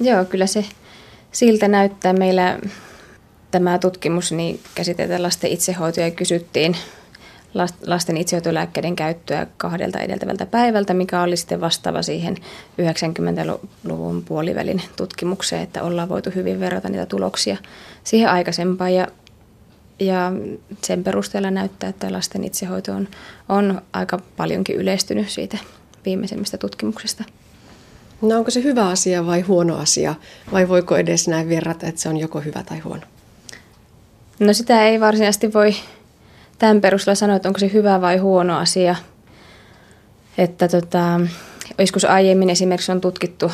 Joo, kyllä se siltä näyttää. Meillä tämä tutkimus niin käsitellään lasten itsehoitoa ja kysyttiin lasten itsehoitolääkkeiden käyttöä kahdelta edeltävältä päivältä, mikä oli sitten vastaava siihen 90-luvun puolivälin tutkimukseen, että ollaan voitu hyvin verrata niitä tuloksia siihen aikaisempaan. Ja, ja sen perusteella näyttää, että lasten itsehoito on, on aika paljonkin yleistynyt siitä viimeisemmästä tutkimuksesta. No onko se hyvä asia vai huono asia, vai voiko edes näin verrata, että se on joko hyvä tai huono? No sitä ei varsinaisesti voi tämän perusteella sanoa, että onko se hyvä vai huono asia. Että tota, joskus aiemmin esimerkiksi on tutkittu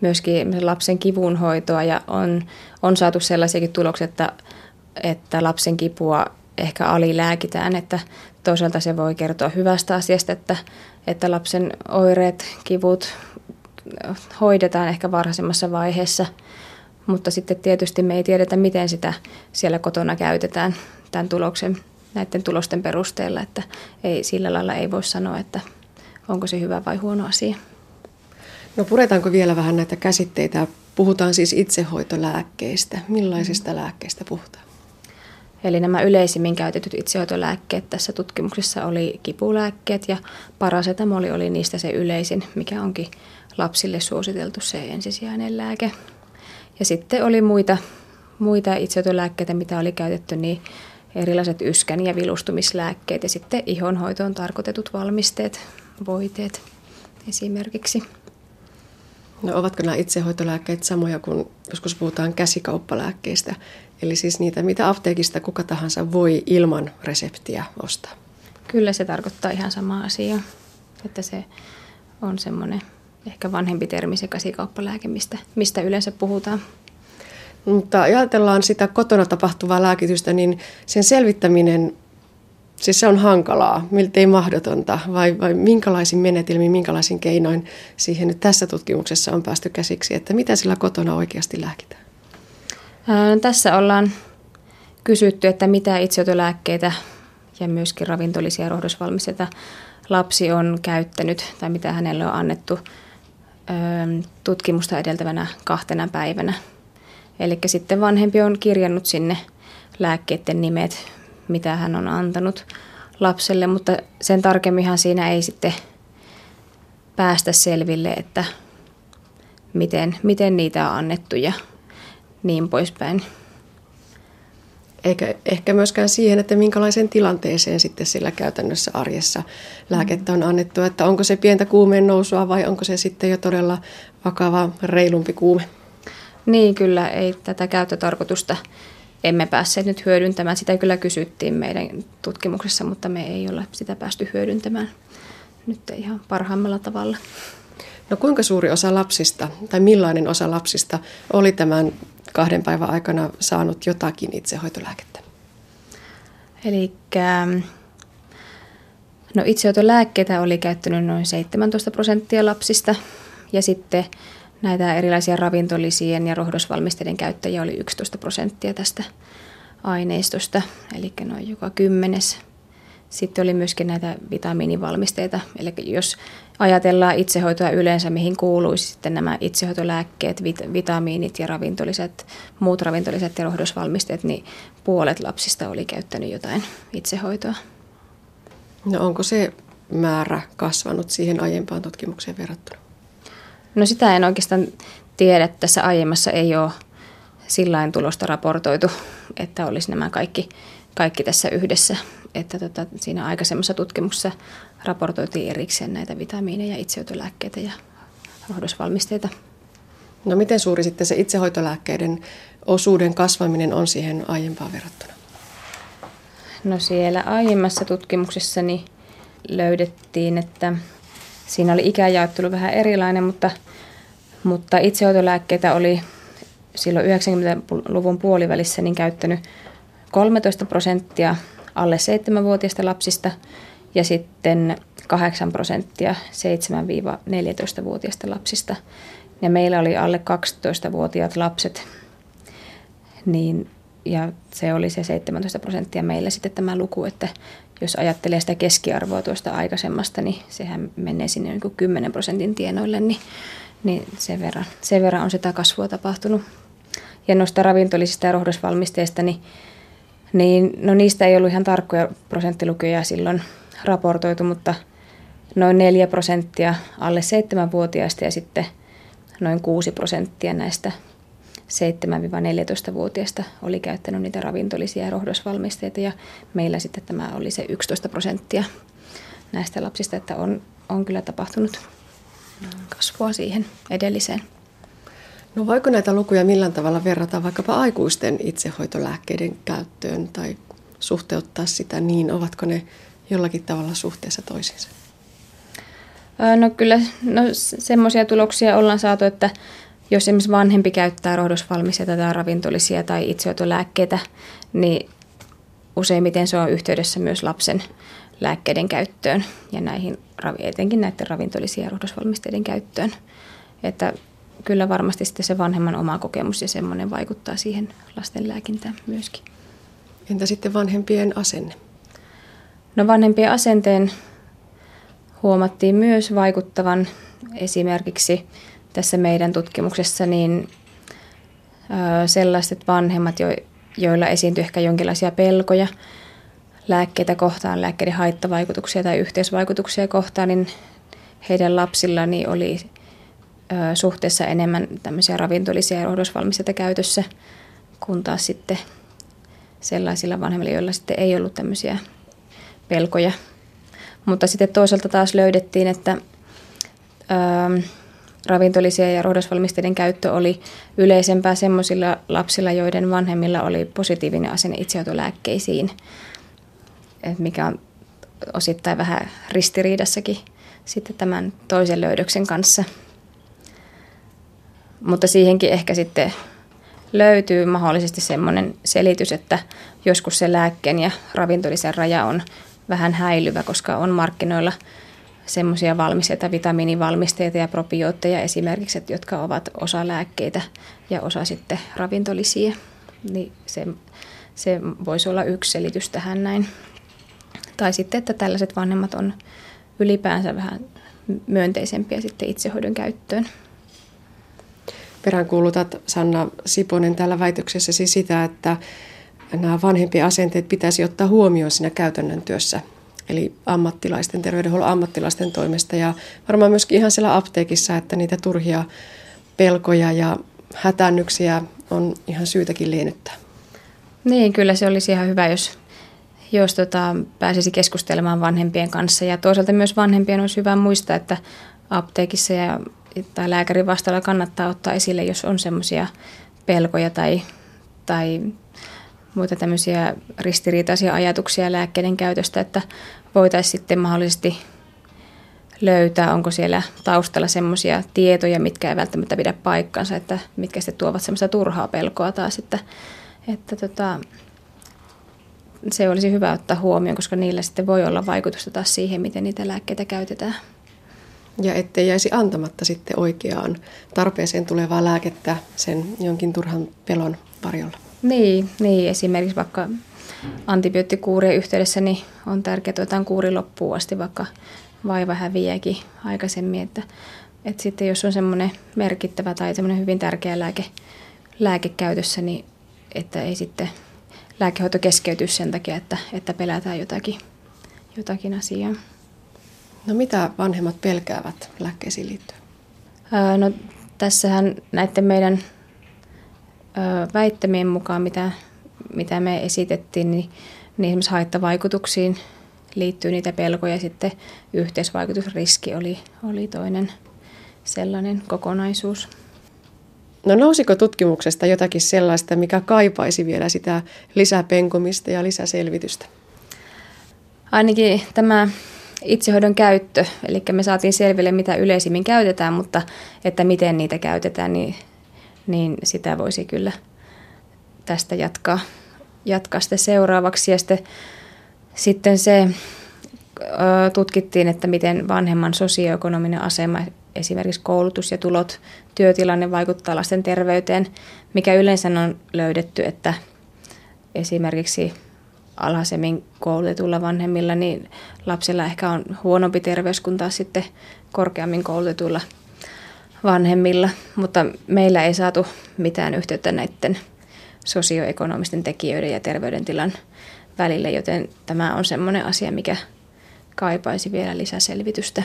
myöskin lapsen kivunhoitoa ja on, on saatu sellaisiakin tuloksia, että, että lapsen kipua ehkä alilääkitään, että toisaalta se voi kertoa hyvästä asiasta, että, että lapsen oireet, kivut hoidetaan ehkä varhaisemmassa vaiheessa, mutta sitten tietysti me ei tiedetä, miten sitä siellä kotona käytetään tämän tuloksen, näiden tulosten perusteella, että ei, sillä lailla ei voi sanoa, että onko se hyvä vai huono asia. No puretaanko vielä vähän näitä käsitteitä? Puhutaan siis itsehoitolääkkeistä. Millaisista lääkkeistä puhutaan? Eli nämä yleisimmin käytetyt itsehoitolääkkeet tässä tutkimuksessa oli kipulääkkeet ja parasetamoli oli niistä se yleisin, mikä onkin lapsille suositeltu se ensisijainen lääke. Ja sitten oli muita, muita itsehoitolääkkeitä, mitä oli käytetty, niin erilaiset yskän- ja vilustumislääkkeet ja sitten ihonhoitoon tarkoitetut valmisteet, voiteet esimerkiksi. No ovatko nämä itsehoitolääkkeet samoja kuin joskus puhutaan käsikauppalääkkeistä, eli siis niitä, mitä apteekista kuka tahansa voi ilman reseptiä ostaa? Kyllä se tarkoittaa ihan sama asia, että se on semmoinen ehkä vanhempi termi se käsikauppalääke, mistä, mistä yleensä puhutaan. Mutta ajatellaan sitä kotona tapahtuvaa lääkitystä, niin sen selvittäminen, siis se on hankalaa, miltei mahdotonta, vai, vai minkälaisin menetelmin, minkälaisin keinoin siihen nyt tässä tutkimuksessa on päästy käsiksi, että mitä sillä kotona oikeasti lääkitään? Ää, tässä ollaan kysytty, että mitä itseotolääkkeitä ja myöskin ravintolisia rohdosvalmisteita lapsi on käyttänyt tai mitä hänelle on annettu tutkimusta edeltävänä kahtena päivänä. Eli sitten vanhempi on kirjannut sinne lääkkeiden nimet, mitä hän on antanut lapselle, mutta sen tarkemminhan siinä ei sitten päästä selville, että miten, miten niitä on annettu ja niin poispäin eikä ehkä myöskään siihen, että minkälaiseen tilanteeseen sitten sillä käytännössä arjessa lääkettä on annettu. Että onko se pientä kuumeen nousua vai onko se sitten jo todella vakava, reilumpi kuume? Niin, kyllä ei tätä käyttötarkoitusta emme päässeet nyt hyödyntämään. Sitä kyllä kysyttiin meidän tutkimuksessa, mutta me ei ole sitä päästy hyödyntämään nyt ihan parhaimmalla tavalla. No kuinka suuri osa lapsista tai millainen osa lapsista oli tämän kahden päivän aikana saanut jotakin itsehoitolääkettä? Eli no itsehoitolääkkeitä oli käyttänyt noin 17 prosenttia lapsista ja sitten näitä erilaisia ravintolisien ja rohdosvalmisteiden käyttäjiä oli 11 prosenttia tästä aineistosta, eli noin joka kymmenes sitten oli myöskin näitä vitamiinivalmisteita. Eli jos ajatellaan itsehoitoa yleensä, mihin kuuluisi sitten nämä itsehoitolääkkeet, vit- vitamiinit ja ravintoliset, muut ravintoliset ja rohdosvalmisteet, niin puolet lapsista oli käyttänyt jotain itsehoitoa. No onko se määrä kasvanut siihen aiempaan tutkimukseen verrattuna? No sitä en oikeastaan tiedä. Tässä aiemmassa ei ole sillä tulosta raportoitu, että olisi nämä kaikki, kaikki tässä yhdessä että tota, siinä aikaisemmassa tutkimuksessa raportoitiin erikseen näitä vitamiineja, itsehoitolääkkeitä ja rohdosvalmisteita. No miten suuri sitten se itsehoitolääkkeiden osuuden kasvaminen on siihen aiempaan verrattuna? No siellä aiemmassa tutkimuksessani löydettiin, että siinä oli ikäjaottelu vähän erilainen, mutta, mutta itsehoitolääkkeitä oli silloin 90-luvun puolivälissä niin käyttänyt 13 prosenttia alle 7-vuotiaista lapsista ja sitten 8 prosenttia 7-14-vuotiaista lapsista. Ja meillä oli alle 12-vuotiaat lapset, niin, ja se oli se 17 prosenttia meillä sitten tämä luku, että jos ajattelee sitä keskiarvoa tuosta aikaisemmasta, niin sehän menee sinne niin kuin 10 prosentin tienoille, niin, niin sen verran, sen verran on sitä kasvua tapahtunut. Ja noista ravintolisista ja rohdosvalmisteista, niin, niin no niistä ei ollut ihan tarkkoja prosenttilukuja silloin raportoitu, mutta noin 4 prosenttia alle 7-vuotiaista ja sitten noin 6 prosenttia näistä 7-14-vuotiaista oli käyttänyt niitä ravintolisia ja rohdosvalmisteita ja meillä sitten tämä oli se 11 prosenttia näistä lapsista, että on, on kyllä tapahtunut kasvua siihen edelliseen. No voiko näitä lukuja millään tavalla verrata vaikkapa aikuisten itsehoitolääkkeiden käyttöön tai suhteuttaa sitä niin, ovatko ne jollakin tavalla suhteessa toisiinsa? No kyllä no, semmoisia tuloksia ollaan saatu, että jos esimerkiksi vanhempi käyttää rohdosvalmisteita tai ravintolisia tai itsehoitolääkkeitä, niin useimmiten se on yhteydessä myös lapsen lääkkeiden käyttöön ja näihin, etenkin näiden ravintolisia ja rohdosvalmisteiden käyttöön. Että kyllä varmasti sitten se vanhemman oma kokemus ja semmoinen vaikuttaa siihen lasten lääkintään myöskin. Entä sitten vanhempien asenne? No vanhempien asenteen huomattiin myös vaikuttavan esimerkiksi tässä meidän tutkimuksessa niin sellaiset vanhemmat, joilla esiintyy ehkä jonkinlaisia pelkoja lääkkeitä kohtaan, lääkkeiden haittavaikutuksia tai yhteisvaikutuksia kohtaan, niin heidän lapsillani oli suhteessa enemmän tämmöisiä ravintolisia ja rohdosvalmisteita käytössä, kun taas sitten sellaisilla vanhemmilla, joilla sitten ei ollut tämmöisiä pelkoja. Mutta sitten toisaalta taas löydettiin, että ää, ravintolisia ja rohdosvalmisteiden käyttö oli yleisempää sellaisilla lapsilla, joiden vanhemmilla oli positiivinen asenne itsehoitolääkkeisiin, mikä on osittain vähän ristiriidassakin sitten tämän toisen löydöksen kanssa. Mutta siihenkin ehkä sitten löytyy mahdollisesti semmoinen selitys, että joskus se lääkkeen ja ravintolisen raja on vähän häilyvä, koska on markkinoilla – semmoisia valmisteita, vitamiinivalmisteita ja probiootteja esimerkiksi, jotka ovat osa lääkkeitä ja osa sitten ravintolisia. Niin se, se voisi olla yksi selitys tähän näin. Tai sitten, että tällaiset vanhemmat on ylipäänsä vähän myönteisempiä sitten itsehoidon käyttöön. Peräänkuulutat Sanna Siponen tällä väitöksessäsi sitä, että nämä vanhempien asenteet pitäisi ottaa huomioon siinä käytännön työssä eli ammattilaisten, terveydenhuollon ammattilaisten toimesta ja varmaan myöskin ihan siellä apteekissa, että niitä turhia pelkoja ja hätännyksiä on ihan syytäkin liennyttää. Niin, kyllä se olisi ihan hyvä, jos, jos tota, pääsisi keskustelemaan vanhempien kanssa. Ja toisaalta myös vanhempien olisi hyvä muistaa, että apteekissa ja, tai lääkärin vastaalla kannattaa ottaa esille, jos on semmoisia pelkoja tai, tai muita tämmöisiä ristiriitaisia ajatuksia lääkkeiden käytöstä, että voitaisiin sitten mahdollisesti löytää, onko siellä taustalla semmoisia tietoja, mitkä ei välttämättä pidä paikkansa, että mitkä sitten tuovat semmoista turhaa pelkoa taas, että, että tota, se olisi hyvä ottaa huomioon, koska niillä sitten voi olla vaikutusta taas siihen, miten niitä lääkkeitä käytetään. Ja ettei jäisi antamatta sitten oikeaan tarpeeseen tulevaa lääkettä sen jonkin turhan pelon varjolla. Niin, niin esimerkiksi vaikka antibioottikuurien yhteydessä niin on tärkeää, että otetaan kuuri loppuun asti, vaikka vaiva häviääkin aikaisemmin. Että, että sitten jos on semmoinen merkittävä tai semmoinen hyvin tärkeä lääke, lääke käytössä, niin että ei sitten lääkehoito keskeyty sen takia, että, että pelätään jotakin, jotakin asiaa. No mitä vanhemmat pelkäävät lääkkeisiin liittyen? Öö, no tässähän näiden meidän öö, väittämien mukaan, mitä mitä me esitettiin, niin, niin esimerkiksi haittavaikutuksiin liittyy niitä pelkoja. Sitten yhteisvaikutusriski oli, oli toinen sellainen kokonaisuus. No nousiko tutkimuksesta jotakin sellaista, mikä kaipaisi vielä sitä lisäpenkomista ja lisäselvitystä? Ainakin tämä itsehoidon käyttö, eli me saatiin selville, mitä yleisimmin käytetään, mutta että miten niitä käytetään, niin, niin sitä voisi kyllä tästä jatkaa jatkaa sitten seuraavaksi. Ja sitten, sitten se tutkittiin, että miten vanhemman sosioekonominen asema, esimerkiksi koulutus ja tulot, työtilanne vaikuttaa lasten terveyteen, mikä yleensä on löydetty, että esimerkiksi alhaisemmin koulutetulla vanhemmilla, niin lapsilla ehkä on huonompi terveys kuin taas sitten korkeammin koulutetuilla vanhemmilla, mutta meillä ei saatu mitään yhteyttä näiden sosioekonomisten tekijöiden ja terveydentilan välille, joten tämä on semmoinen asia, mikä kaipaisi vielä lisäselvitystä.